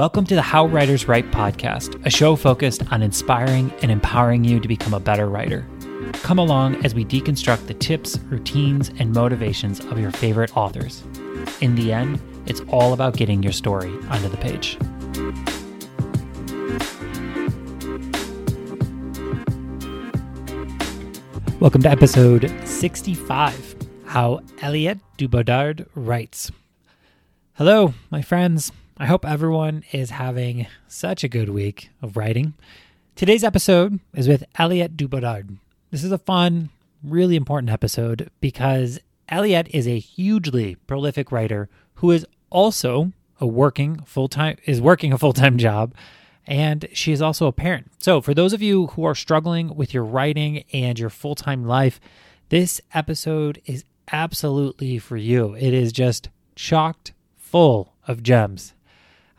Welcome to the How Writers Write podcast, a show focused on inspiring and empowering you to become a better writer. Come along as we deconstruct the tips, routines, and motivations of your favorite authors. In the end, it's all about getting your story onto the page. Welcome to episode 65 How Aliette de Bodard Writes. Hello, my friends. I hope everyone is having such a good week of writing. Today's episode is with Aliette de Bodard. This is a fun, really important episode because Aliette is a hugely prolific writer who is also a working full-time is working a full-time job and she is also a parent. So, for those of you who are struggling with your writing and your full-time life, this episode is absolutely for you. It is just chocked full of gems.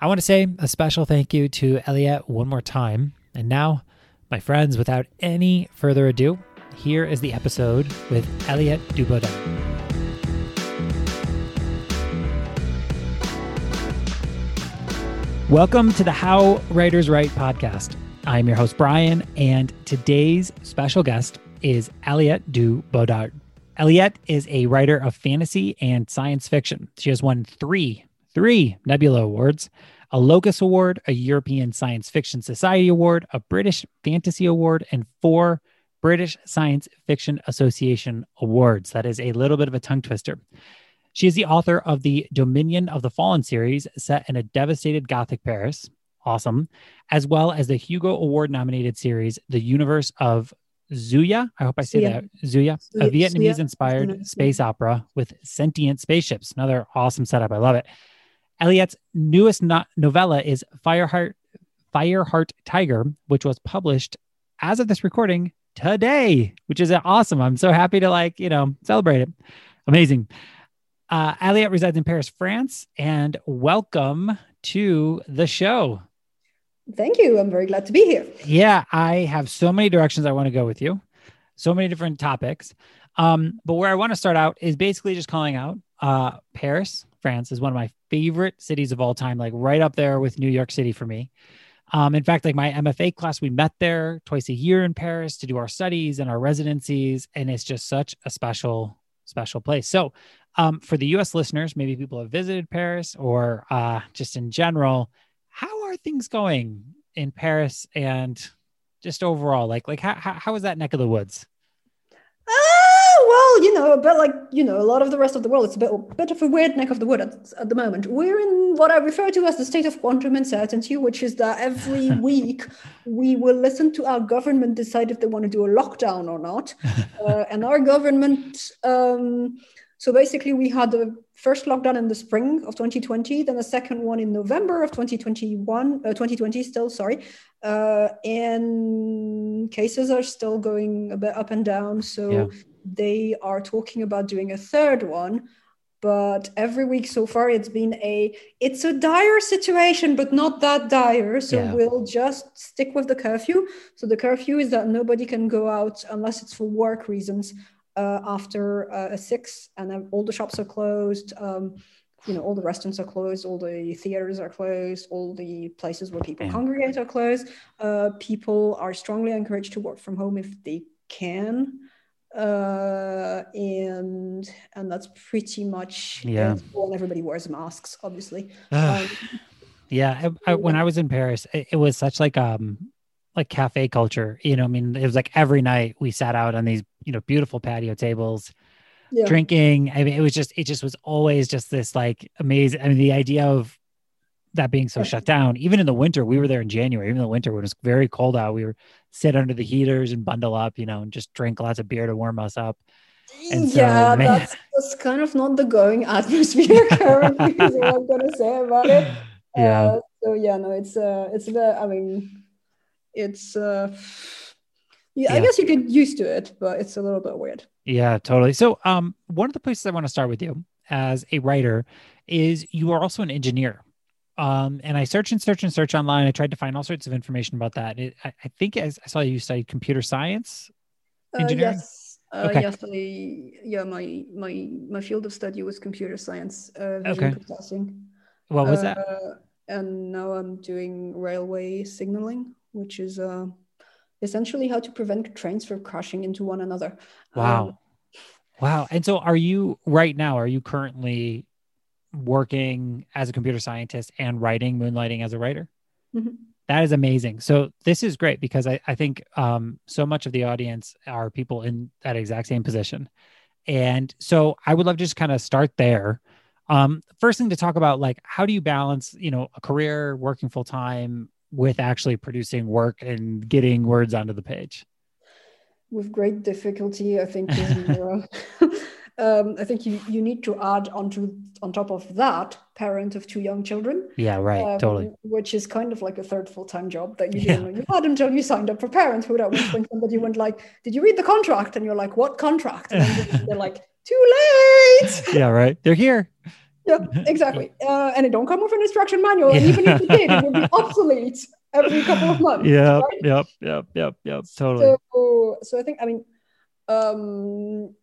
I want to say a special thank you to Aliette one more time. And now, my friends, without any further ado, here is the episode with Aliette du Welcome to the How Writers Write podcast. I'm your host, Brian, and today's special guest is Aliette de Bodard. Is a writer of fantasy and science fiction. She has won three three Nebula Awards, a Locus Award, a European Science Fiction Society Award, a British Fantasy Award, and four British Science Fiction Association Awards. That is a little bit of a tongue twister. She is the author of the Dominion of the Fallen series, set in a devastated Gothic Paris. Awesome. As well as the Hugo Award nominated series, The Universe of Xuya. I hope I say Xuya. that. Xuya, a Vietnamese inspired space opera with sentient spaceships. Another awesome setup. I love it. Aliette's newest no- novella is Fireheart, Fireheart Tiger, which was published as of this recording today, which is awesome. I'm so happy to like, you know, celebrate it. Amazing. Uh, Aliette resides in Paris, France, and welcome to the show. Thank you. I'm very glad to be here. Yeah, I have so many directions I want to go with you, so many different topics. Um, but where I want to start out is basically just calling out uh, Paris, France, is one of my favorite cities of all time, like right up there with New York City for me. Um, in fact, like my MFA class, we met there twice a year in Paris to do our studies and our residencies, and it's just such a special, special place. So, um, for the U.S. listeners, maybe people have visited Paris or uh, just in general, how are things going in Paris and just overall? Like, like how how is that neck of the woods? Well, you know, a like you know, a lot of the rest of the world, it's a bit, a bit of a weird neck of the wood at, at the moment. We're in what I refer to as the state of quantum uncertainty, which is that every week we will listen to our government decide if they want to do a lockdown or not, uh, and our government. Um, so basically, we had the first lockdown in the spring of 2020, then the second one in November of 2021, uh, 2020 still, sorry. Uh, and cases are still going a bit up and down. So yeah they are talking about doing a third one but every week so far it's been a it's a dire situation but not that dire so yeah. we'll just stick with the curfew so the curfew is that nobody can go out unless it's for work reasons uh, after uh, a six and then all the shops are closed um, you know all the restaurants are closed all the theaters are closed all the places where people yeah. congregate are closed uh, people are strongly encouraged to work from home if they can uh, and and that's pretty much yeah. when everybody wears masks, obviously. Um, yeah, I, I, when I was in Paris, it, it, was such like um like cafe culture. You know, I mean, it was like every night we sat out on these you know beautiful patio tables. Yeah. drinking i mean it was just it just was always just this like amazing i mean the idea of that being so shut down. Even in the winter, we were there in January. Even in the winter when it was very cold out, we were sit under the heaters and bundle up, you know, and just drink lots of beer to warm us up. And yeah, that's, that's kind of not the going atmosphere currently. is what I'm gonna say about it. Yeah. Uh, so yeah, no, it's uh, it's the. I mean, it's uh, yeah, yeah, I guess you get used to it, but it's a little bit weird. Yeah, totally. So, um, one of the places I want to start with you as a writer is you are also an engineer. Um, and I search and search and search online. I tried to find all sorts of information about that. It, I, I, think I, I saw you studied computer science uh, engineering. Uh, yes. Uh, okay. Yes, I, yeah, my my my field of study was computer science, uh, okay. processing. What was that? Uh, and now I'm doing railway signaling, which is uh, essentially how to prevent trains from crashing into one another. Wow. Um, wow. And so are you right now, are you currently working as a computer scientist and writing, moonlighting as a writer? Mhm. That is amazing. So this is great because I, I think um, so much of the audience are people in that exact same position. And so I would love to just kind of start there. Um, first thing to talk about, like, how do you balance, you know, a career working full time with actually producing work and getting words onto the page? with great difficulty. I think um, I think you, you need to add onto on top of that parent of two young children, Yeah, right. um, totally. which is kind of like a third full time job that you Yeah. didn't know you had until you signed up for parenthood. At which point somebody went like, "Did you read the contract?" And you're like, "What contract?" And they're like, "Too late." Yeah, right. They're here. yeah, exactly. Uh, and it don't come with an instruction manual. And even if it did, it would be obsolete every couple of months. Yeah, right? yep, yep, yep, yep. Totally. so so i think i mean um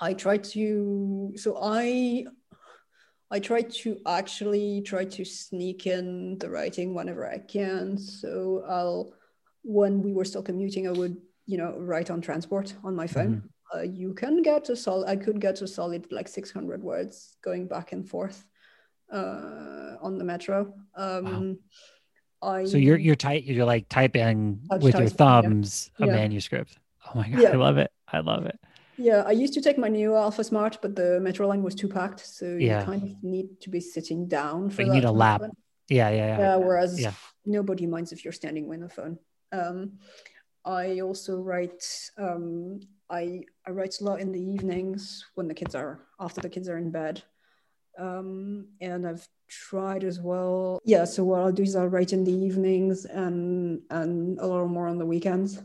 i try to so i i try to actually try to sneak in the writing whenever i can so i'll when we were still commuting i would you know write on transport on my phone uh, you can get a solid i could get a solid like 600 words going back and forth uh, on the metro um I, So you're you're tight. You're like typing with your typing, yeah. thumbs a Yeah. manuscript. Oh my god, Yeah. I love it. I love it. Yeah, I used to take my new AlphaSmart, but the metro line was too packed, so Yeah. you kind of need to be sitting down for you that need a lap. Yeah, yeah, yeah. Yeah, whereas Yeah. nobody minds if you're standing with a phone. Um, I also write. Um, I I write a lot in the evenings when the kids are after the kids are in bed, um, and I've tried as well. Yeah, so what I'll do is I'll write in the evenings and and a little more on the weekends.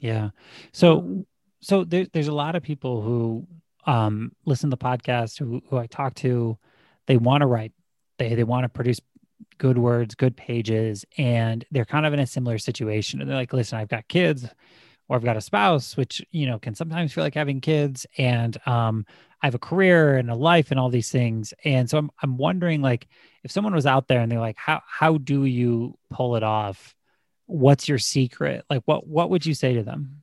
Yeah. So Um, so there, there's a lot of people who um, listen to the podcast who, who I talk to. They want to write. They they want to produce good words, good pages, and they're kind of in a similar situation. And they're like, "Listen, I've got kids, or I've got a spouse, which you know can sometimes feel like having kids, and um, I have a career and a life and all these things." And so I'm I'm wondering, like, if someone was out there and they're like, "How how do you pull it off?" What's your secret? Like, what what would you say to them?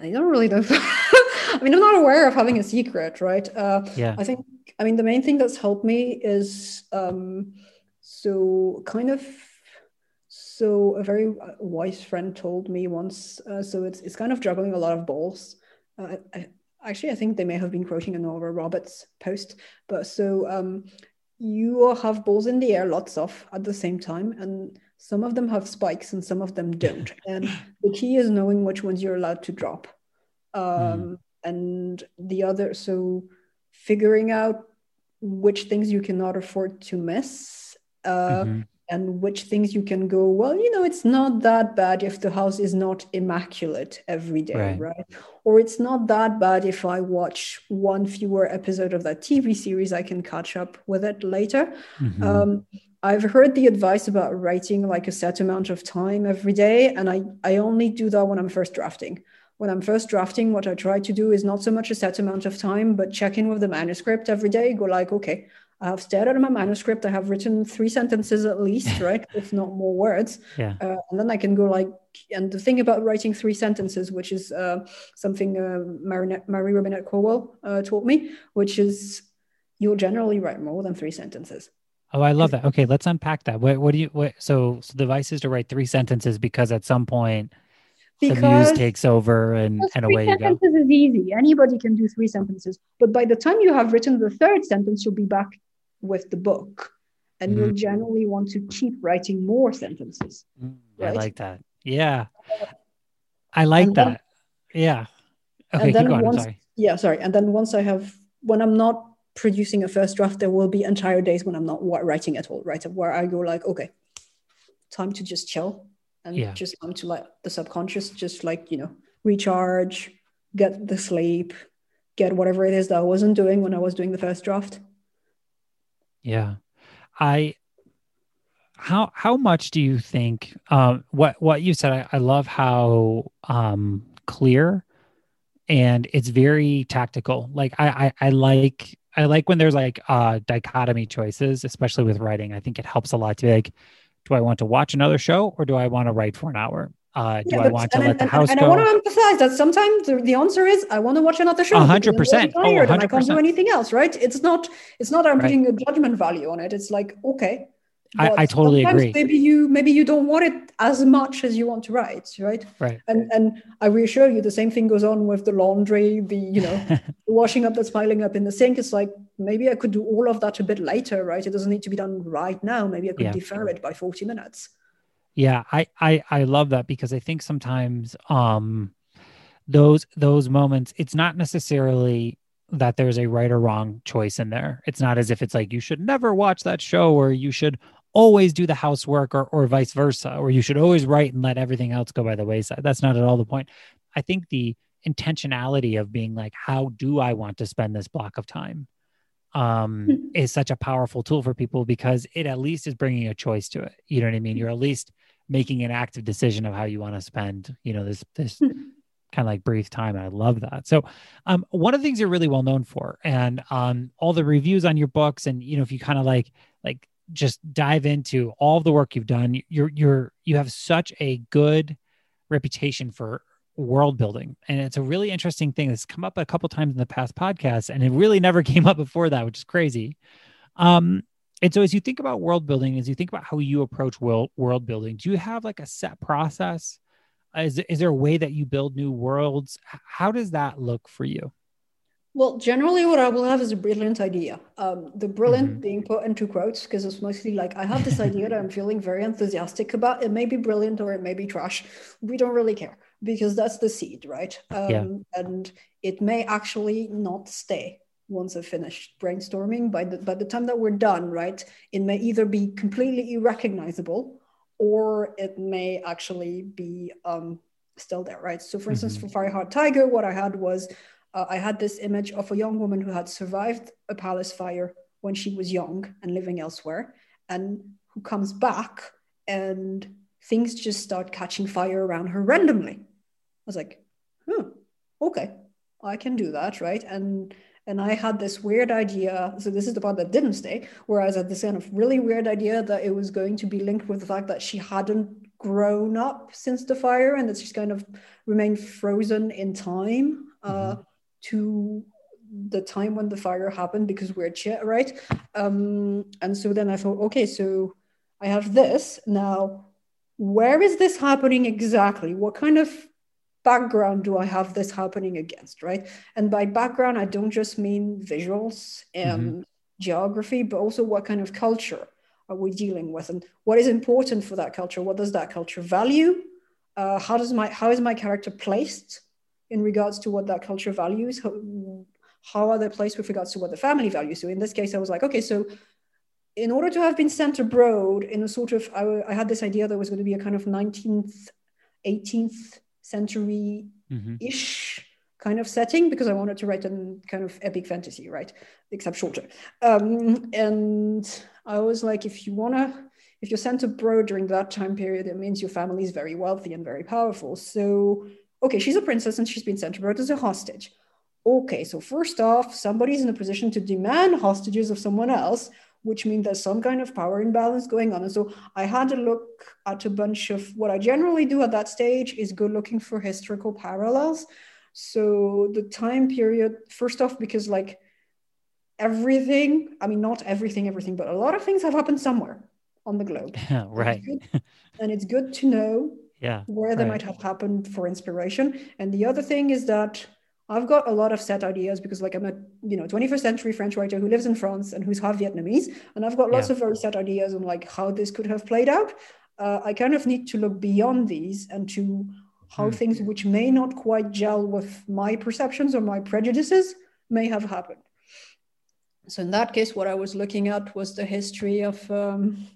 I don't really know. I mean, I'm not aware of having a secret, right? Uh, Yeah. I think, I mean, the main thing that's helped me is um, so kind of, so a very uh, wise friend told me once. Uh, so it's it's kind of juggling a lot of balls. Uh, I, actually, I think they may have been quoting a Nora Roberts post, but so um, you all have balls in the air, lots of at the same time, and some of them have spikes and some of them don't. and the key is knowing which ones you're allowed to drop. Um, And the other, so figuring out which things you cannot afford to miss. Uh, Mhm. and which things you can go well you know it's not that bad if the house is not immaculate every day Right. right, or it's not that bad if i watch one fewer episode of that tv series i can catch up with it later Mhm. um, i've heard the advice about writing like a set amount of time every day and i i only do that when i'm first drafting when i'm first drafting what i try to do is not so much a set amount of time but check in with the manuscript every day go like okay I have stared at my manuscript. I have written three sentences at least, right? if not more words. Yeah. Uh, and then I can go like, and the thing about writing three sentences, which is uh, something uh, Marinette, Mary Robinette Kowal uh, taught me, which is you'll generally write more than three sentences. Oh, I love that. Okay, let's unpack that. What, what do you? What, so, so the advice is to write three sentences because at some point the muse Because takes over and and away you go. sentences is easy. Anybody can do three sentences. But by the time you have written the third sentence, you'll be back with the book. And you'll Mm. generally want to keep writing more sentences. Mm, I like that. Yeah, I like And then- that. Yeah. And Okay, keep then going. I'm once- sorry. Yeah, sorry. And then once I have, when I'm not producing a first draft, there will be entire days when I'm not writing at all, right? Where I go like, okay, time to just chill and Yeah. just time to let the subconscious just like, you know, recharge, get the sleep, get whatever it is that I wasn't doing when I was doing the first draft. Yeah. I how how much do you think um what what you said I, I love how um clear and it's very tactical. Like I I, I like I like when there's like uh dichotomy choices, especially with writing. I think it helps a lot to be like, do I want to watch another show or do I want to write for an hour? Uh, do I want to let the house and, go? And I want to emphasize that sometimes the, the answer is I want to watch another show. hundred percent. Oh, 100%. I can't do anything else, right? It's not. It's not. I'm right. putting a judgment value on it. It's like okay, I, I, totally agree. Maybe you maybe you don't want it as much as you want to write, right? Right. And and I reassure you, the same thing goes on with the laundry, the you know, washing up that's piling up in the sink. It's like maybe I could do all of that a bit later, right? It doesn't need to be done right now. Maybe I could yeah. defer it by forty minutes. Yeah, I I I love that because I think sometimes um those those moments, it's not necessarily that there's a right or wrong choice in there. It's not as if it's like you should never watch that show or you should always do the housework or, or vice versa, or you should always write and let everything else go by the wayside. That's not at all the point. I think the intentionality of being like, how do I want to spend this block of time? Um, hmm. is such a powerful tool for people because it at least is bringing a choice to it. You know what I mean? You're at least making an active decision of how you want to spend, you know, this, this hmm. kind of like brief time. And I love that. So, um, one of the things you're really well known for and, um, all the reviews on your books and, you know, if you kind of like, like just dive into all the work you've done. You're you're you have such a good reputation for world building. And it's a really interesting thing that's come up a couple times in the past podcasts and it really never came up before that which is crazy. Um and so as you think about world building as you think about how you approach world world building do you have like a set process? Is, is there a way that you build new worlds? How does that look for you well, generally, what I will have is a brilliant idea. Um, the brilliant mm-hmm. being put into quotes because it's mostly like I have this idea that I'm feeling very enthusiastic about. It may be brilliant or it may be trash. We don't really care because that's the seed, right? Um, yeah. And it may actually not stay once I've finished brainstorming. By the by the time that we're done, right, it may either be completely irrecognizable or it may actually be um, still there, right? So, for instance, mm-hmm. for Fireheart Tiger, what I had was uh, I had this image of a young woman who had survived a palace fire when she was young and living elsewhere, and who comes back and things just start catching fire around her randomly. I was like, hmm, okay, I can do that, right? And and I had this weird idea. So this is the part that didn't stay. Whereas I had this kind of really weird idea that it was going to be linked with the fact that she hadn't grown up since the fire and that she's kind of remained frozen in time. Uh, mm-hmm. Uh, to the time when the fire happened because we're Czech, right? Um, and so then I thought, okay, so I have this now. Where is this happening exactly? What kind of background do I have this happening against, right? And by background, I don't just mean visuals and mm-hmm. geography, but also what kind of culture are we dealing with, and what is important for that culture? What does that culture value? Uh, how does my how is my character placed? In regards to what that culture values how, how are they placed with regards to what the family values? So in this case i was like okay so in order to have been sent abroad in a sort of I, I had this idea that was going to be a kind of 19th 18th century ish mm-hmm. kind of setting because i wanted to write a kind of epic fantasy right? Except shorter. Um, and i was like if you want to if you're sent abroad during that time period it means your family is very wealthy and very powerful. So okay, she's a princess and she's been sent abroad as a hostage. Okay, so first off, somebody's in a position to demand hostages of someone else, which means there's some kind of power imbalance going on. And so I had to look at a bunch of what I generally do at that stage is go looking for historical parallels. So the time period, first off, because like everything, I mean, not everything, everything, but a lot of things have happened somewhere on the globe. right. And it's, and it's good to know yeah where they might have happened for inspiration and the other thing is that i've got a lot of set ideas because like i'm a you know 21st century french writer who lives in france and who's half vietnamese and i've got lots yeah. of very set ideas on like how this could have played out uh, i kind of need to look beyond these and to how hmm. things which may not quite gel with my perceptions or my prejudices may have happened so in that case what i was looking at was the history of um,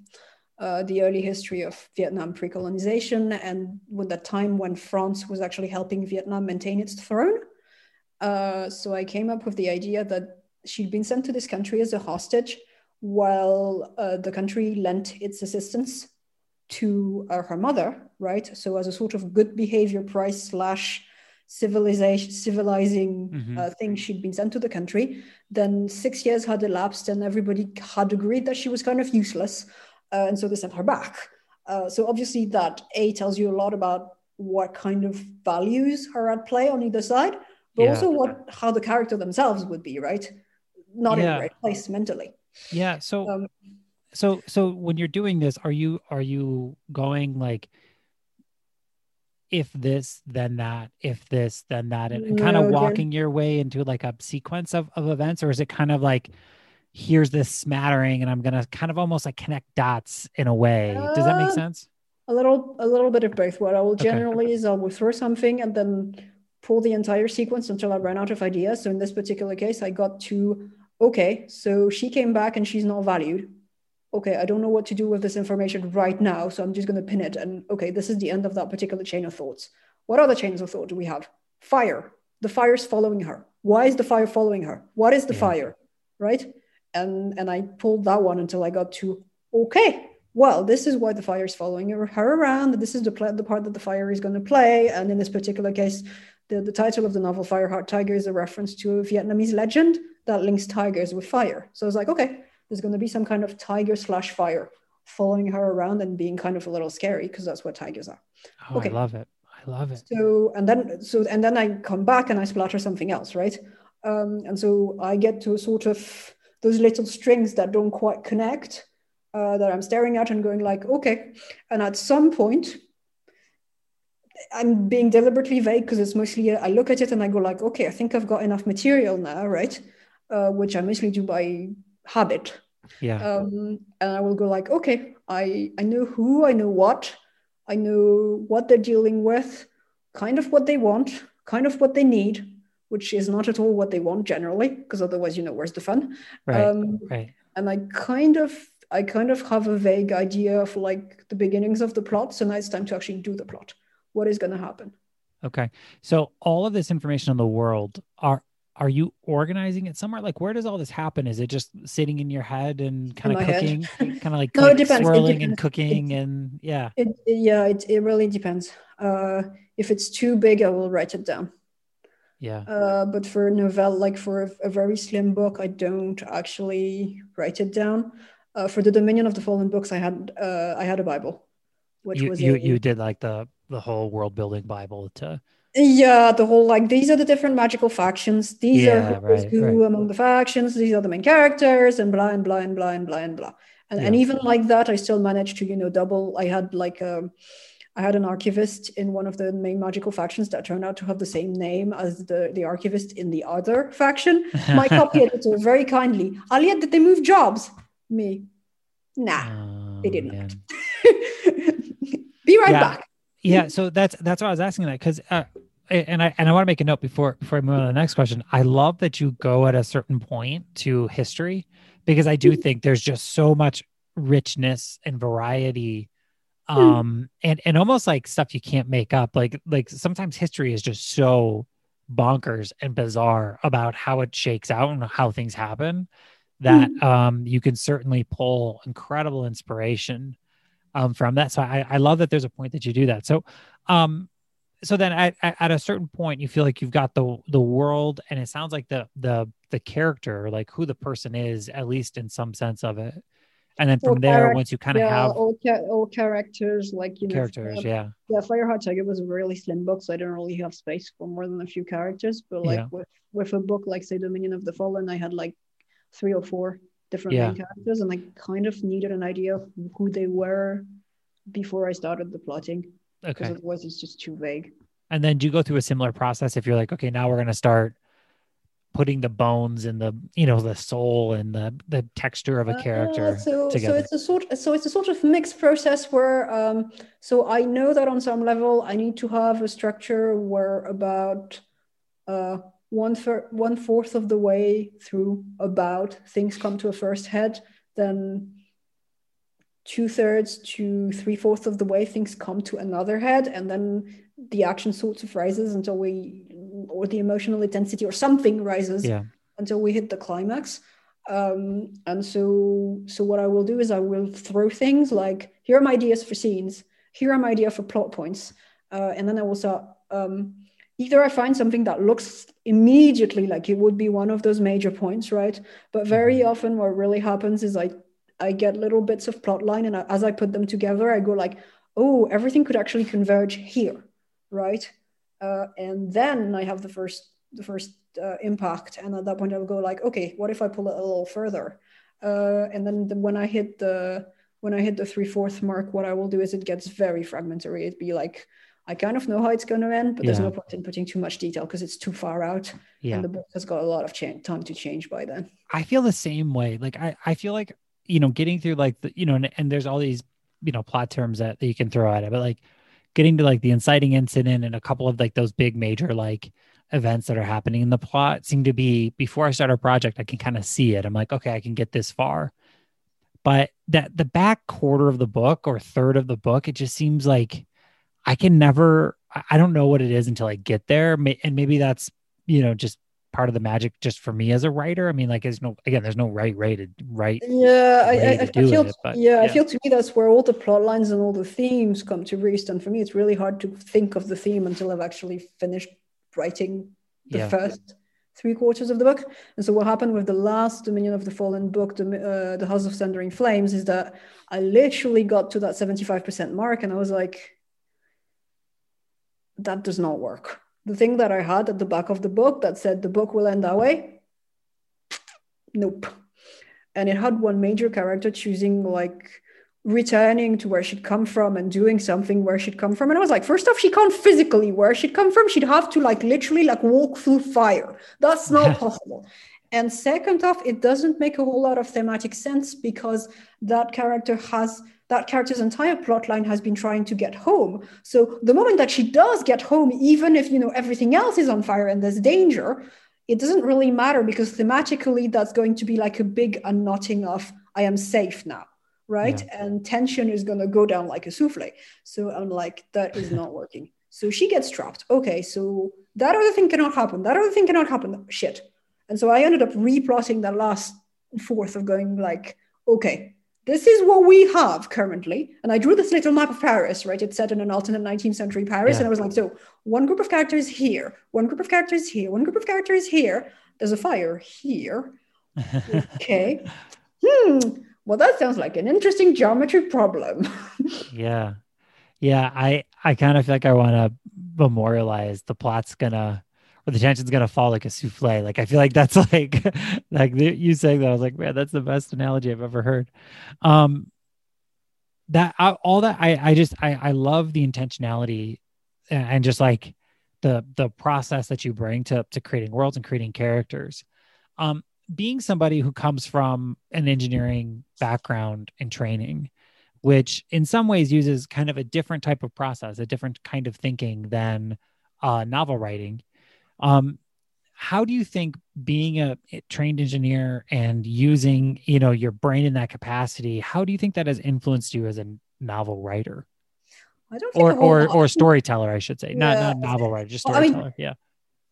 uh, the early history of Vietnam pre-colonization and with the time when France was actually helping Vietnam maintain its throne. Uh, so I came up with the idea that she'd been sent to this country as a hostage while uh, the country lent its assistance to uh, her mother, right? So as a sort of good behavior price slash civilization civilizing Mhm. uh, thing she'd been sent to the country then six years had elapsed and everybody had agreed that she was kind of useless uh, and so they sent her back uh, so obviously that a tells you a lot about what kind of values are at play on either side but Yeah. also what how the character themselves would be right not in the right place mentally Yeah. So Um, so so when you're doing this, are you are you going like if this then that, if this then that, and, kind of walking your way into like a sequence of, of events, or is it kind of like here's this smattering and I'm gonna kind of almost like connect dots in a way? Does that make Uh, sense? a little a little bit of both. What i will Okay. generally is i will throw something and then pull the entire sequence until i run out of ideas. So in this particular case i got to okay so she came back and she's not valued. Okay i don't know what to do with this information right now so i'm just going to pin it. And okay this is the end of that particular chain of thoughts. What other chains of thought do we have? Fire. The fire's following her. Why is the fire following her? What is the Yeah. fire right and and i pulled that one until i got to okay well, this is why the fire is following her around. This is the, pla- the part that the fire is going to play. And in this particular case, the, the title of the novel, Fireheart Tiger, is a reference to a Vietnamese legend that links tigers with fire. So I was like, okay, there's going to be some kind of tiger slash fire following her around and being kind of a little scary because that's what tigers are. Oh, okay. I love it. I love it. So and then so and then I come back and I splatter something else, right? Um, and so I get to sort of those little strings that don't quite connect uh, that I'm staring at and going like, okay. And at some point, I'm being deliberately vague because it's mostly I look at it and I go like, okay, I think I've got enough material now, right? Uh, which I mostly do by habit. Yeah. Um, and I will go like, okay, I I know who, I know what, I know what they're dealing with, kind of what they want, kind of what they need, which is not at all what they want generally, because otherwise, you know, where's the fun? right. Um, right. and I kind of I kind of have a vague idea of like the beginnings of the plot, so now it's time to actually do the plot. What is going to happen? Okay. So all of this information in the world are are you organizing it somewhere? Like where does all this happen? Is it just sitting in your head and kind of cooking? kind of like, No, it like. It swirling and cooking and yeah. It, it- yeah, it, it really depends. Uh, if it's too big, I will write it down. Yeah. Uh, but for a novel, like for a, a very slim book, I don't actually write it down. Uh, for the Dominion of the Fallen books, I had uh, I had a Bible, which You was you a, you did like the the whole world building Bible to yeah the whole like these are the different magical factions. These Yeah, are right, who right. among the factions. These are the main characters, and blah and blah and blah and blah and blah. And, and even like that, I still managed to you know double. I had like um, I had an archivist in one of the main magical factions that turned out to have the same name as the, the archivist in the other faction. My copy editor very kindly, Aliette, did they move jobs? Me, nah, Oh, they didn't. Be right Yeah. back. yeah so that's that's why i was asking that because uh, and i and i want to make a note before before i move on to the next question i love that you go at a certain point to history because i do think there's just so much richness and variety um and and almost like stuff you can't make up like like sometimes history is just so bonkers and bizarre about how it shakes out and how things happen that um you can certainly pull incredible inspiration um, from that. So I, I love that there's a point that you do that. So, um, so then at, at at a certain point, you feel like you've got the the world, and it sounds like the the the character, like who the person is, at least in some sense of it. And then Or from there, once you kind of yeah, have all, ca- all characters like you know characters, uh, yeah, yeah fireheart tiger was a really slim book so i didn't really have space for more than a few characters but like Yeah. with with a book like say dominion of the fallen i had like three or four different Yeah. main characters and i kind of needed an idea of who they were before i started the plotting Okay, because otherwise it's just too vague And then do you go through a similar process if you're like, okay, now we're gonna start putting the bones and the you know the soul and the the texture of a Uh, character so, together. so it's a sort. So it's a sort of mixed process where. Um, so I know that on some level I need to have a structure where about uh, one third, one fourth of the way through about things come to a first head, then two thirds to three fourths of the way things come to another head, and then the action sorts of rises until we, or the emotional intensity or something rises yeah, until we hit the climax. Um, and so, so what I will do is I will throw things like, here are my ideas for scenes, here are my ideas for plot points, uh, and then I will start um, either I find something that looks immediately like it would be one of those major points, right? But very mm-hmm. often, what really happens is I I get little bits of plot line, and as I put them together, I go like, oh, everything could actually converge here, right? Uh, and then I have the first the first uh, impact, and at that point, I'll go like, okay, what if I pull it a little further? Uh, and then the, when I hit the when I hit the three fourth mark, what I will do is it gets very fragmentary. It'd be like I kind of know how it's going to end, but yeah. there's no point in putting too much detail because it's too far out. Yeah. And the book has got a lot of cha- time to change by then. I feel the same way. Like I, I feel like you know, getting through like the, you know, and, and there's all these, you know, plot terms that, that you can throw at it, but like getting to like the inciting incident and a couple of like those big major like events that are happening in the plot seem to be before I start a project, I can kind of see it. I'm like, okay, I can get this far. But that the back quarter of the book or third of the book, it just seems like I can never, I don't know what it is until I get there. And maybe that's, you know, just part of the magic just for me as a writer? I mean, like, there's no again, there's no right way to write. Yeah, I, I, I feel it, but, yeah, yeah, I feel to me that's where all the plot lines and all the themes come to roost. And for me, it's really hard to think of the theme until I've actually finished writing the yeah. first three quarters of the book. And so what happened with the last Dominion of the Fallen book, the, uh, the House of Sundering Flames, is that I literally got to that 75% mark and I was like, that does not work the thing that I had at the back of the book that said the book will end that way. Nope. And it had one major character choosing like returning to where she'd come from and doing something where she'd come from. And I was like, first off, she can't physically where she'd come from. She'd have to like literally like walk through fire. That's not possible. And second off, it doesn't make a whole lot of thematic sense because that character has that character's entire plot line has been trying to get home. So the moment that she does get home, even if you know everything else is on fire and there's danger, it doesn't really matter because thematically that's going to be like a big unknotting of I am safe now, right? Yeah. And tension is gonna go down like a souffle. So I'm like, that is not working. So she gets trapped. Okay, so that other thing cannot happen. That other thing cannot happen. Shit. And so I ended up replotting the last fourth of going like, okay, this is what we have currently. And I drew this little map of Paris, right? It's set in an alternate 19th century Paris. Yeah. And I was like, so one group of characters here, one group of characters here, one group of characters here. There's a fire here. okay. hmm. Well, that sounds like an interesting geometry problem. yeah. Yeah. I, I kind of feel like I want to memorialize the plot's gonna or the tension's gonna fall like a souffle. Like I feel like that's like like you saying that I was like, man, that's the best analogy I've ever heard. Um, that all that I I just I I love the intentionality and just like the the process that you bring to to creating worlds and creating characters. Um, being somebody who comes from an engineering background and training, which in some ways uses kind of a different type of process, a different kind of thinking than uh, novel writing um, how do you think being a trained engineer and using you know your brain in that capacity how do you think that has influenced you as a novel writer? I don't or or or storyteller I should say. Yeah. not not novel writer just storyteller well, I mean, yeah.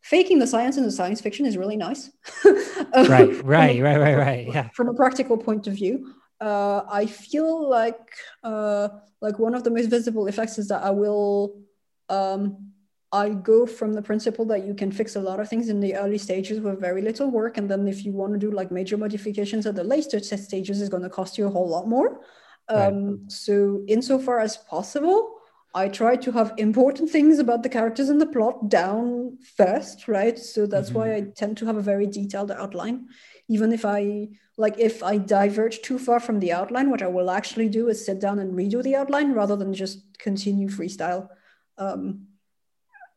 faking the science in the science fiction is really nice. Right right right right right yeah. from a practical point of view uh, I feel like uh, like one of the most visible effects is that I will um, I go from the principle that you can fix a lot of things in the early stages with very little work. And then if you want to do like major modifications at the later stages, it's going to cost you a whole lot more. Um, right. So, insofar as possible, I try to have important things about the characters and the plot down first, right? So that's mm-hmm. why I tend to have a very detailed outline. Even if I like, if I diverge too far from the outline, what I will actually do is sit down and redo the outline rather than just continue freestyle. Um,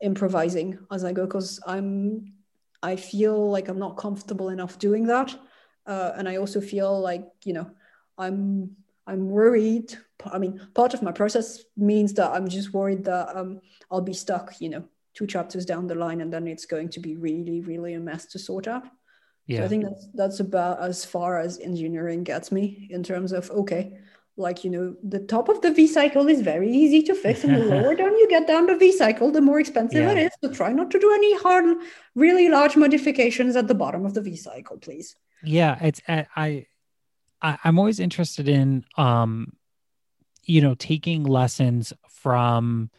improvising as I go because I'm I feel like I'm not comfortable enough doing that, uh, and I also feel like you know I'm I'm worried. I mean, part of my process means that I'm just worried that um, I'll be stuck, you know, two chapters down the line, and then it's going to be really, really a mess to sort out. Yeah. So I think that's that's about as far as engineering gets me in terms of okay, like you know the top of the v cycle is very easy to fix and the lower down you get down the v cycle the more expensive yeah. it is so try not to do any hard really large modifications at the bottom of the v cycle please yeah it's i, I i'm always interested in um you know taking lessons from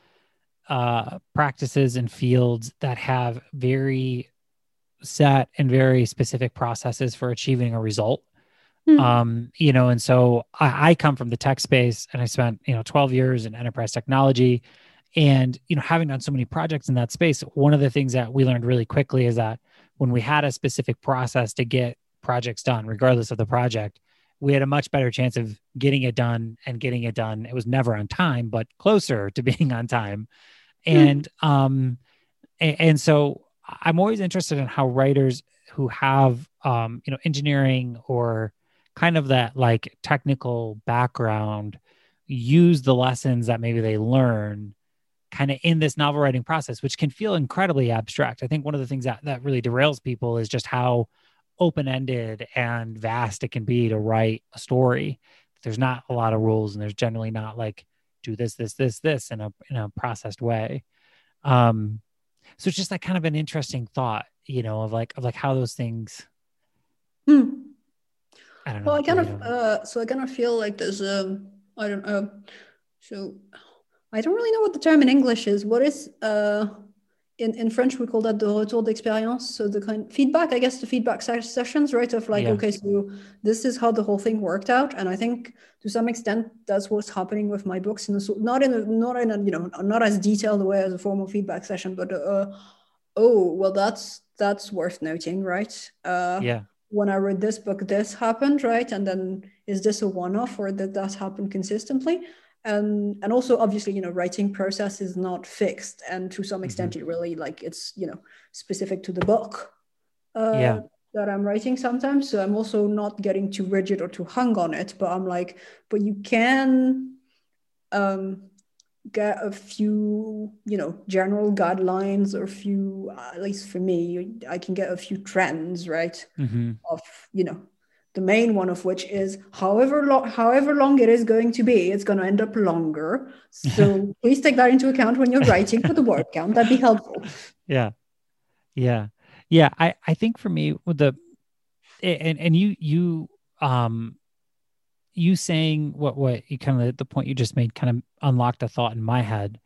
uh, practices and fields that have very set and very specific processes for achieving a result. Mm-hmm. Um, you know, and so I, I come from the tech space and I spent, you know, 12 years in enterprise technology. And, you know, having done so many projects in that space, one of the things that we learned really quickly is that when we had a specific process to get projects done, regardless of the project, we had a much better chance of getting it done and getting it done. It was never on time, but closer to being on time. Hmm. And um and, and so I'm always interested in how writers who have um, you know, engineering or kind of that like technical background use the lessons that maybe they learn kind of in this novel writing process, which can feel incredibly abstract. I think one of the things that, that really derails people is just how open ended and vast it can be to write a story. There's not a lot of rules, and there's generally not like do this, this, this, this in a in a processed way. Um, so it's just like kind of an interesting thought, you know, of like of like how those things. Hmm. I don't know. Well, I kind of uh, so I kind of feel like there's um I don't know. So I don't really know what the term in English is. What is uh in, in French, we call that the retour d'expérience. So the kind feedback, I guess, the feedback sessions, right? Of like, yeah. okay, so this is how the whole thing worked out, and I think to some extent that's what's happening with my books. In the, not in a not in a you know not as detailed a way as a formal feedback session, but uh, oh well, that's that's worth noting, right? Uh, yeah. When I read this book, this happened, right? And then is this a one-off, or did that happen consistently? and and also obviously you know writing process is not fixed and to some mm-hmm. extent mm-hmm. it really like it's you know specific to the book uh, yeah. that i'm writing sometimes so i'm also not getting too rigid or too hung on it but i'm like but you can um get a few you know general guidelines or a few uh, at least for me i can get a few trends right mm-hmm. of you know the main one of which is however long however long it is going to be it's going to end up longer. So please take that into account when you're writing for the word count that'd be helpful. Yeah. Yeah. Yeah i i think for me with the and and you you um you saying what what you kind of the point you just made kind of unlocked a thought in my head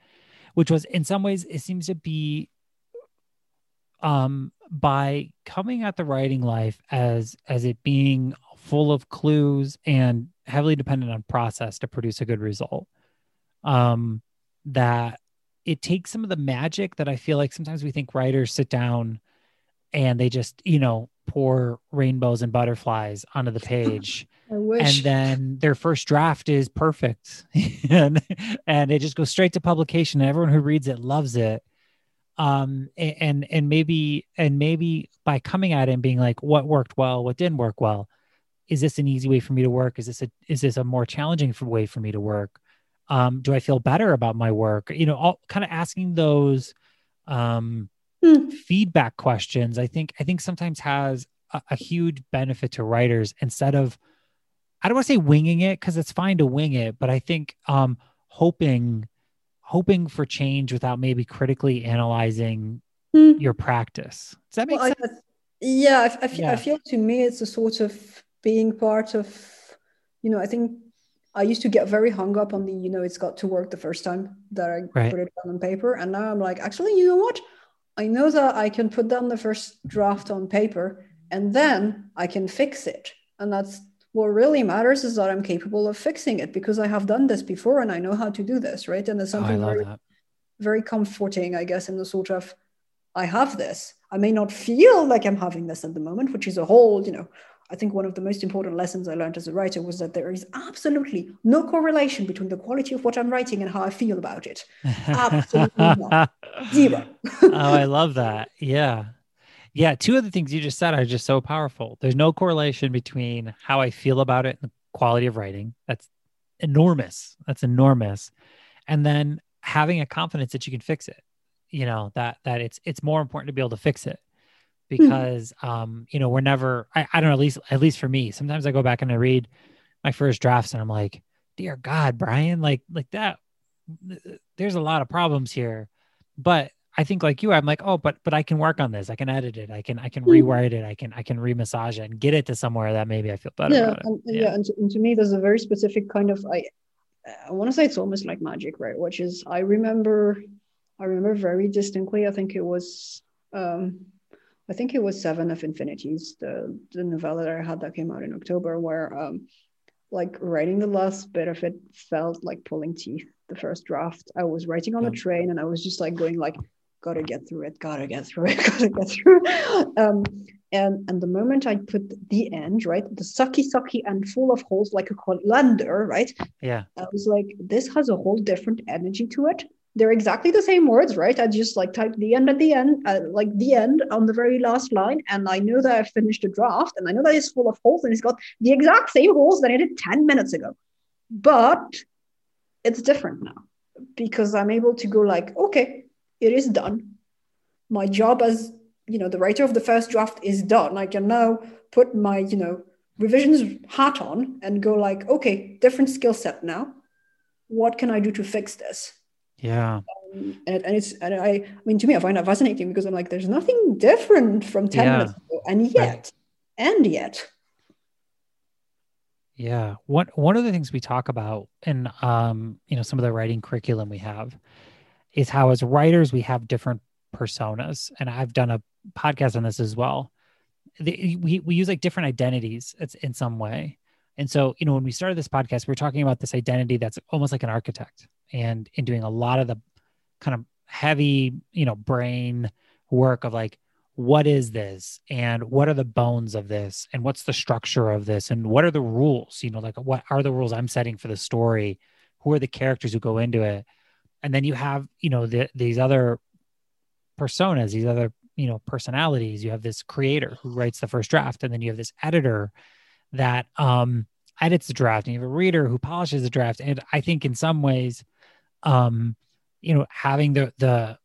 which was in some ways it seems to be um by coming at the writing life as as it being full of clues and heavily dependent on process to produce a good result. Um that it takes some of the magic that i feel like sometimes we think writers sit down and they just you know pour rainbows and butterflies onto the page and then their first draft is perfect. And and it just goes straight to publication and everyone who reads it loves it. Um and and maybe and maybe by coming at it and being like what worked well what didn't work well is this an easy way for me to work? Is this a is this a more challenging way for me to work? Um do i feel better about my work? You know all kind of asking those um mm. feedback questions i think i think sometimes has a, a huge benefit to writers instead of i don't want to say winging it because it's fine to wing it but i think um hoping hoping for change without maybe critically analyzing mm. your practice. Does that make well, sense? I, yeah, I, I, feel, yeah. I feel to me it's a sort of being part of, you know, I think I used to get very hung up on the, you know, it's got to work the first time that I right. put it down on paper. And now I'm like, actually, you know what? I know that I can put down the first draft on paper and then I can fix it. And that's what really matters is that I'm capable of fixing it because I have done this before and I know how to do this, right? And there's oh, something oh, very, very comforting, I guess, in the sort of I have this. I may not feel like I'm having this at the moment, which is a whole, you know, I think one of the most important lessons I learned as a writer was that there is absolutely no correlation between the quality of what I'm writing and how I feel about it. Absolutely not. Zero. oh, I love that. Yeah. Yeah, two of the things you just said are just so powerful. There's no correlation between how I feel about it and the quality of writing. That's enormous. That's enormous. And then having a confidence that you can fix it. You know, that that it's it's more important to be able to fix it hmm. because mm-hmm. um, you know, we're never I, I don't know, at least at least for me, sometimes I go back and I read my first drafts and I'm like, dear God, Brian, like like that there's a lot of problems here. But I think like you, I'm like, oh, but but I can work on this. I can edit it. I can I can hmm. rewrite it. I can I can remassage it and get it to somewhere that maybe I feel better. Yeah, and, yeah. yeah. And, to, and to me, there's a very specific kind of I I want to say it's almost like magic, right? Which is I remember I remember very distinctly. I think it was, um, I think it was Seven of Infinities, the the novella that I had that came out in October, where um, like writing the last bit of it felt like pulling teeth. The first draft, I was writing on the train, and I was just like going like, "Gotta get through it, gotta get through it, gotta get through." Um, and and the moment I put the end right, the sucky sucky and full of holes like a colander, right? Yeah, I was like, this has a whole different energy to it they're exactly the same words, right? I just like type the end at the end, uh, like the end on the very last line, and I know that I've finished a draft, and I know that it's full of holes, and it's got the exact same holes that I did ten minutes ago, but it's different now because I'm able to go like, okay, it is done. My job as you know the writer of the first draft is done. I can now put my you know revisions hat on and go like, okay, different skill set now. What can I do to fix this? Yeah. Um, and, and it's and I, I mean to me I find that fascinating because I'm like there's nothing different from 10 yeah. minutes ago and yet right. and yet yeah one one of the things we talk about in um you know some of the writing curriculum we have is how as writers we have different personas. And I've done a podcast on this as well. The, we we use like different identities in some way. And so, you know, when we started this podcast, we are talking about this identity that's almost like an architect and in doing a lot of the kind of heavy, you know, brain work of like, what is this? And what are the bones of this? And what's the structure of this? And what are the rules? You know like what are the rules i'm setting for the story? Who are the characters who go into it and then you have you know the, these other personas these other you know personalities you have this creator who writes the first draft and then you have this editor that um, edits the draft and you have a reader who polishes the draft. And I think in some ways, um, you know, having the the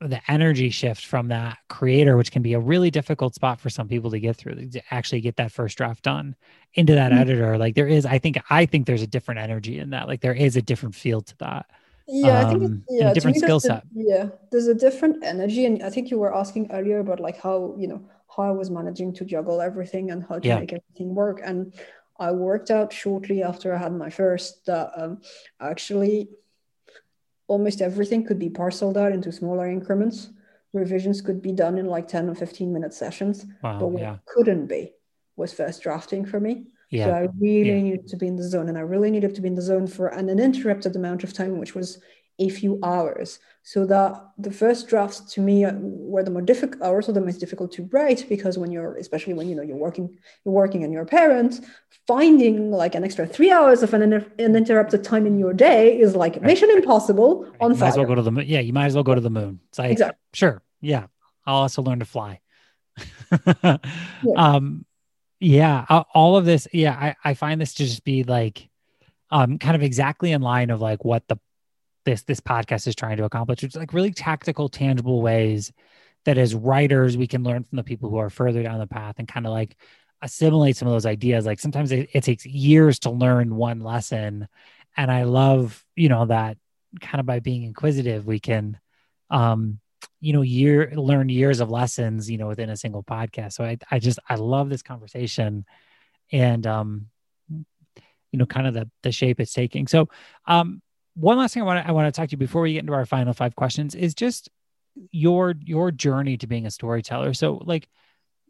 the energy shift from that creator, which can be a really difficult spot for some people to get through, to actually get that first draft done into that mm-hmm. editor. Like there is, I think, I think there's a different energy in that. Like there is a different feel to that. Yeah, um, I think it's, um, yeah, a different skill set. Yeah, there's a different energy, and I think you were asking earlier about like how you know how I was managing to juggle everything and how to yeah. make everything work. And I worked out shortly after I had my first that um, actually almost everything could be parceled out into smaller increments. Revisions could be done in like 10 or 15 minute sessions. Wow, but what yeah. couldn't be was first drafting for me. Yeah. So I really yeah. needed to be in the zone and I really needed to be in the zone for an uninterrupted amount of time, which was a few hours. So that the first drafts to me were the more difficult, are also the most difficult to write because when you're, especially when you know you're working, you're working and you're a parent, finding like an extra three hours of an uninterrupted time in your day is like mission impossible on you might as well go to the moon. Yeah, you might as well go to the moon. It's like, exactly. sure, yeah. I'll also learn to fly. yeah. Um, yeah, all of this. Yeah, I, I find this to just be like, um, kind of exactly in line of like what the this this podcast is trying to accomplish, is like really tactical, tangible ways that as writers we can learn from the people who are further down the path and kind of like assimilate some of those ideas. Like sometimes it, it takes years to learn one lesson, and I love you know that kind of by being inquisitive we can um you know year learn years of lessons you know within a single podcast so i i just i love this conversation and um you know kind of the the shape it's taking so um one last thing I want to I want to talk to you before we get into our final five questions is just your your journey to being a storyteller. So like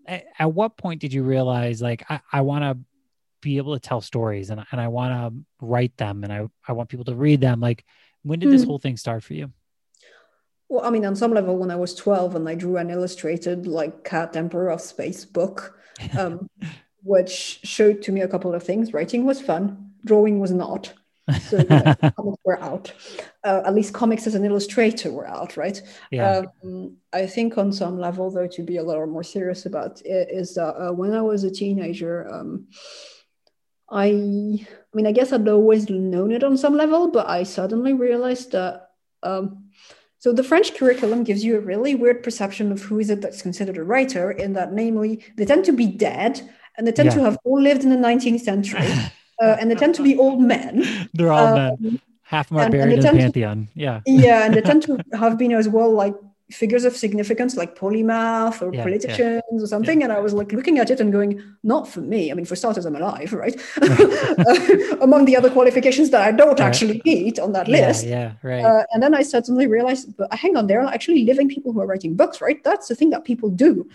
at, at what point did you realize like I, I want to be able to tell stories and, and I want to write them and I, I want people to read them. Like when did this hmm. whole thing start for you? Well, I mean, on some level, when I was 12 and I drew an illustrated like Cat Emperor of Space book, um, which showed to me a couple of things. Writing was fun, drawing was not. So yeah, comics were out. Uh, at least comics as an illustrator were out, right? Yeah. Um, I think on some level, though, to be a little more serious about it, is that uh, when I was a teenager, um, I, I mean, I guess I'd always known it on some level, but I suddenly realized that. Um, so the French curriculum gives you a really weird perception of who is it that's considered a writer, in that, namely, they tend to be dead and they tend yeah. to have all lived in the 19th century. uh, and they tend to be old men. They're all um, men. Half of them are buried in the pantheon. To, yeah. Yeah, and they tend to have been as well like figures of significance like polymath or Yeah, politicians or something and i was like looking at it and going not for me i mean for starters i'm alive right among the other qualifications that i don't Right. actually meet on that yeah, list yeah, right. uh, and then I suddenly realized, but hang on, there are actually living people who are writing books, right? That's the thing that people do.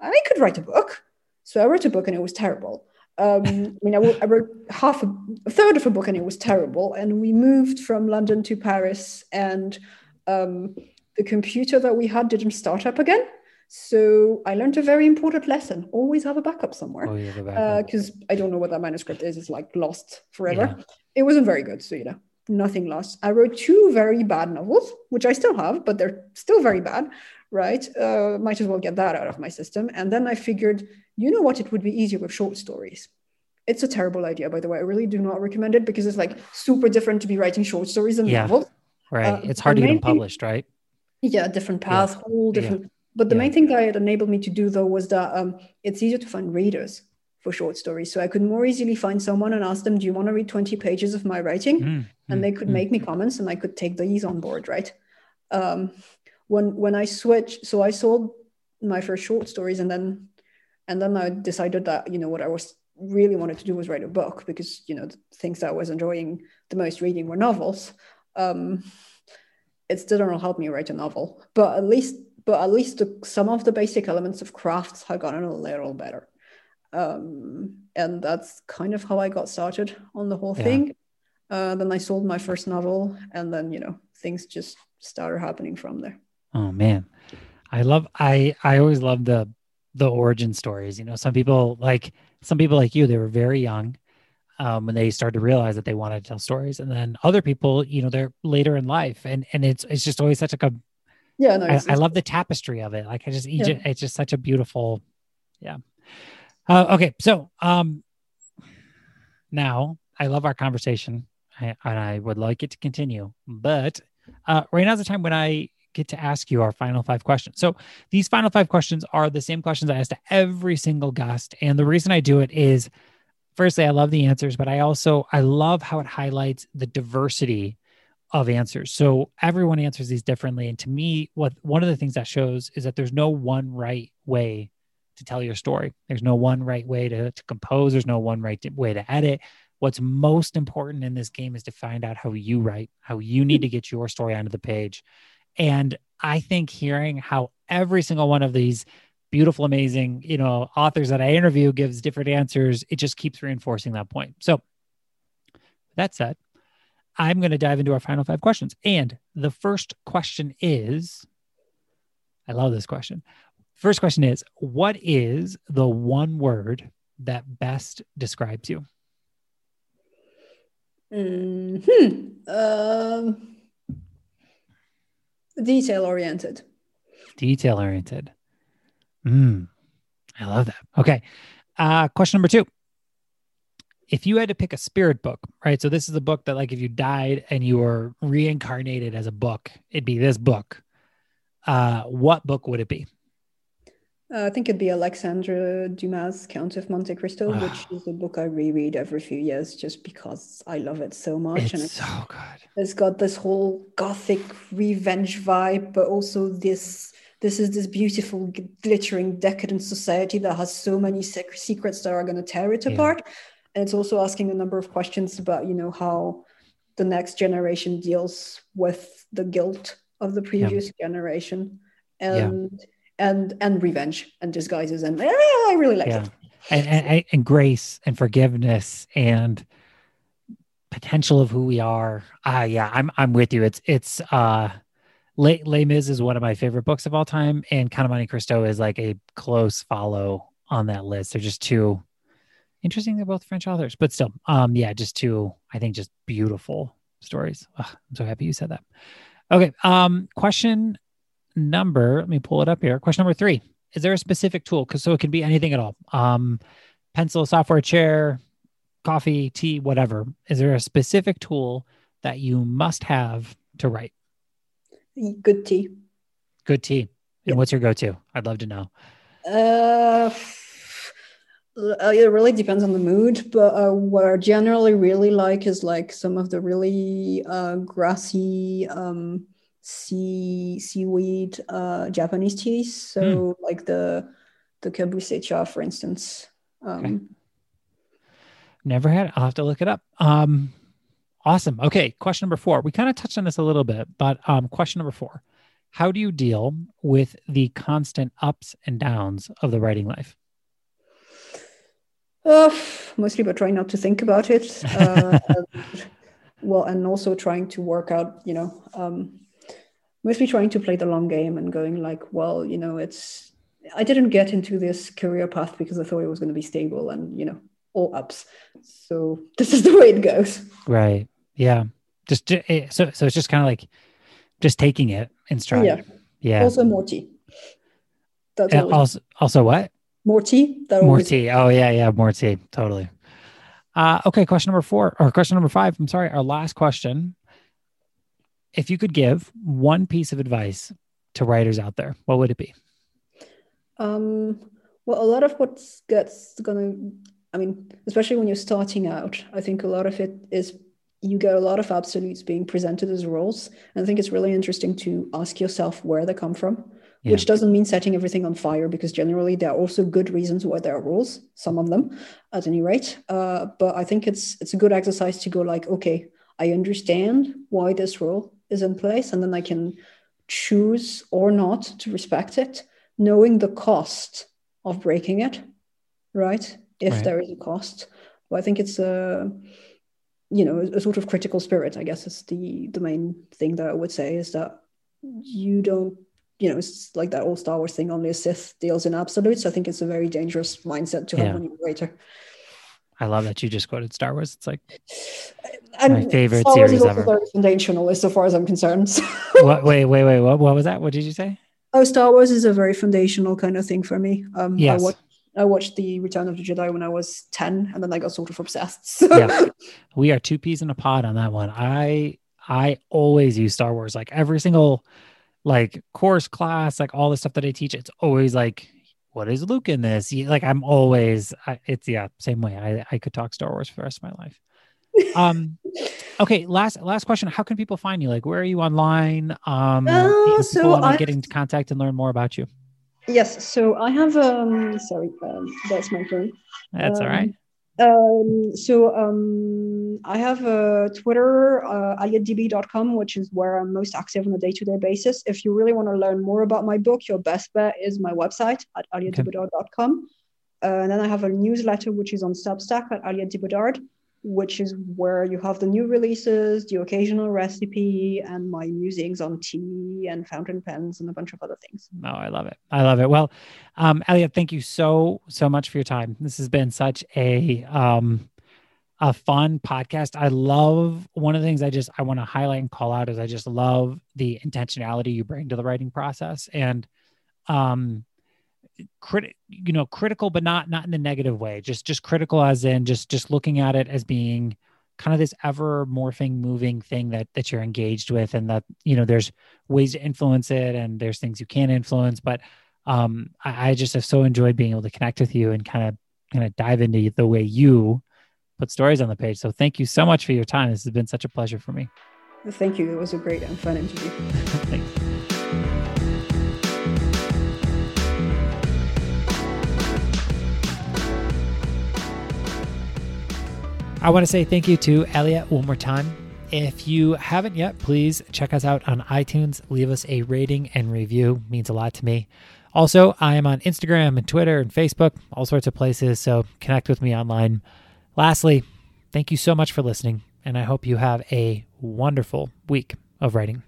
I could write a book. So I wrote a book and it was terrible. Um, I mean, I wrote, wrote half a, a third of a book and it was terrible. And we moved from London to Paris, and um, the computer that we had didn't start up again. So I learned a very important lesson always have a backup somewhere oh, yeah, go back. because I don't know what that manuscript is. It's like lost forever. It wasn't very good, so you know, nothing lost. I wrote two very bad novels, which I still have, but they're still very bad. Right? Uh, might as well get that out of my system. And then I figured, you know what? It would be easier with short stories. It's a terrible idea, by the way. I really do not recommend it because it's like super different to be writing short stories than Yeah. novels. right. uh, it's hard to get them main thing- published, right? Yeah, different path, whole Yeah. different. But the Yeah. main thing that it enabled me to do though was that um, it's easier to find readers for short stories. So I could more easily find someone and ask them, "Do you want to read twenty pages of my writing?" Mm, and mm, they could mm. make me comments, and I could take these on board, right? Um, when when I switched, so I sold my first short stories, and then and then I decided that you know what I was really wanted to do was write a book because you know the things that I was enjoying the most reading were novels. Um, it still don't help me write a novel, but at least but at least the, some of the basic elements of crafts have gotten a little better. Um, and that's kind of how I got started on the whole Yeah. thing. Uh, then I sold my first novel, and then you know things just started happening from there. Oh man, I love I I always love the the origin stories. You know, some people like some people like you. They were very young um, when they started to realize that they wanted to tell stories, and then other people, you know, they're later in life, and and it's it's just always such like a. Yeah, no, I, I love the tapestry of it. Like I just, Yeah. It's just such a beautiful, yeah. Uh, okay, so um, now I love our conversation, I, and I would like it to continue. But uh, right now's the time when I get to ask you our final five questions. So these final five questions are the same questions I ask to every single guest, and the reason I do it is, firstly, I love the answers, but I also I love how it highlights the diversity of answers. So everyone answers these differently, and to me, what one of the things that shows is that there's no one right way to tell your story. There's no one right way to, to compose. There's no one right to- way to edit. What's most important in this game is to find out how you write, how you need to get your story onto the page. And I think hearing how every single one of these beautiful, amazing, you know, authors that I interview gives different answers, it just keeps reinforcing that point. So that said, I'm going to dive into our final five questions. And the first question is I love this question. First question is What is the one word that best describes you? Mhm. Um, detail oriented. Detail oriented. Mm, I love that. Okay. Uh, question number two. If you had to pick a spirit book, right? So this is a book that, like, if you died and you were reincarnated as a book, it'd be this book. Uh, what book would it be? Uh, I think it'd be Alexandre Dumas' Count of Monte Cristo, Ah. which is a book I reread every few years just because I love it so much. and It's it's, so good. it's got this whole gothic revenge vibe, but also this this is this beautiful, glittering, decadent society that has so many sec- secrets that are going to tear it Yeah. apart. And it's also asking a number of questions about, you know, how the next generation deals with the guilt of the previous generation, Yeah. and and and revenge and disguises. And yeah, I really like yeah it. and, and and grace and forgiveness and potential of who we are ah yeah i'm i'm with you it's it's uh Les, Les Mis is one of my favorite books of all time and Count of Monte Cristo is like a close follow on that list. They're just two interesting they're both french authors but still um yeah just two i think just beautiful stories. Ugh, i'm so happy you said that. Okay um question number let me pull it up here. Question number three is there a specific tool? Because so it can be anything at all um pencil software chair coffee tea whatever. Is there a specific tool that you must have to write Good tea. good tea and Yeah. what's your go-to i'd love to know Uh, uh, it really depends on the mood, but uh, what I generally really like is like some of the really uh, grassy, um, sea seaweed uh, Japanese teas. So mm. like the the kabusecha, for instance. Um, okay. Never had. I'll have to look it up. Um, awesome. Okay, question number four. We kind of touched on this a little bit, but um, question number four: How do you deal with the constant ups and downs of the writing life? Uh, mostly by trying not to think about it. Uh, well, and also trying to work out, you know, um, mostly trying to play the long game and going like, well, you know, it's I didn't get into this career path because I thought it was going to be stable and you know all ups. So this is the way it goes. Right. Yeah. Just eh, so so it's just kind of like just taking it in stride. Yeah. Yeah. Also more tea. That's also also what? More tea. That more tea. Oh yeah, yeah, more tea. Totally. Uh, okay, question number four or question number five. I'm sorry, our last question. If you could give one piece of advice to writers out there, what would it be? Um, well, a lot of what gets gonna, I mean, especially when you're starting out, I think a lot of it is you get a lot of absolutes being presented as rules. And I think it's really interesting to ask yourself where they come from, yeah. which doesn't mean setting everything on fire, because generally there are also good reasons why there are rules, some of them at any rate. Uh, but I think it's it's a good exercise to go like, okay, I understand why this rule is in place, and then I can choose or not to respect it knowing the cost of breaking it, right? If right. there is a cost. But I think it's a you know a sort of critical spirit. I guess is the the main thing that I would say is that you don't you know it's like that old Star Wars thing. Only a Sith deals in absolutes. I think it's a very dangerous mindset to have yeah. when you're a writer. I love that you just quoted Star Wars. It's like and my favorite Star Wars series is also ever. Very foundational, as so far as I'm concerned. what, wait, wait, wait. What, what was that? What did you say? Oh, Star Wars is a very foundational kind of thing for me. Um, yes. I, watched, I watched the Return of the Jedi when I was ten, and then I got sort of obsessed. So. Yeah, we are two peas in a pod on that one. I I always use Star Wars like every single like course class, like all the stuff that I teach. It's always like, what is Luke in this? Like I'm always, I, it's yeah, same way. I I could talk Star Wars for the rest of my life. Um, okay, last last question. How can people find you? Like, where are you online? Um, uh, so want to get into contact and learn more about you. Yes, so I have um sorry, um, that's my phone. That's um, all right. Um, so um, I have a Twitter, uh, aliettedb.com, which is where I'm most active on a day-to-day basis. If you really want to learn more about my book, your best bet is my website at aliettedebodard.com. Uh, and then I have a newsletter, which is on Substack at alietdibodard which is where you have the new releases, the occasional recipe, and my musings on tea and fountain pens and a bunch of other things. Oh, I love it. I love it. Well, um, Aliette, thank you so, so much for your time. This has been such a, um, a fun podcast. I love one of the things I just I want to highlight and call out is I just love the intentionality you bring to the writing process and um crit you know critical but not not in a negative way just just critical as in just just looking at it as being kind of this ever morphing moving thing that that you're engaged with and that you know there's ways to influence it and there's things you can influence. But um I, I just have so enjoyed being able to connect with you and kind of kind of dive into the way you put stories on the page. So thank you so much for your time. This has been such a pleasure for me. Thank you. It was a great and fun interview I want to say thank you to Aliette one more time. If you haven't yet, please check us out on iTunes. Leave us a rating and review. It means a lot to me. Also, I am on Instagram and Twitter and Facebook, all sorts of places, so connect with me online. Lastly, thank you so much for listening, and I hope you have a wonderful week of writing.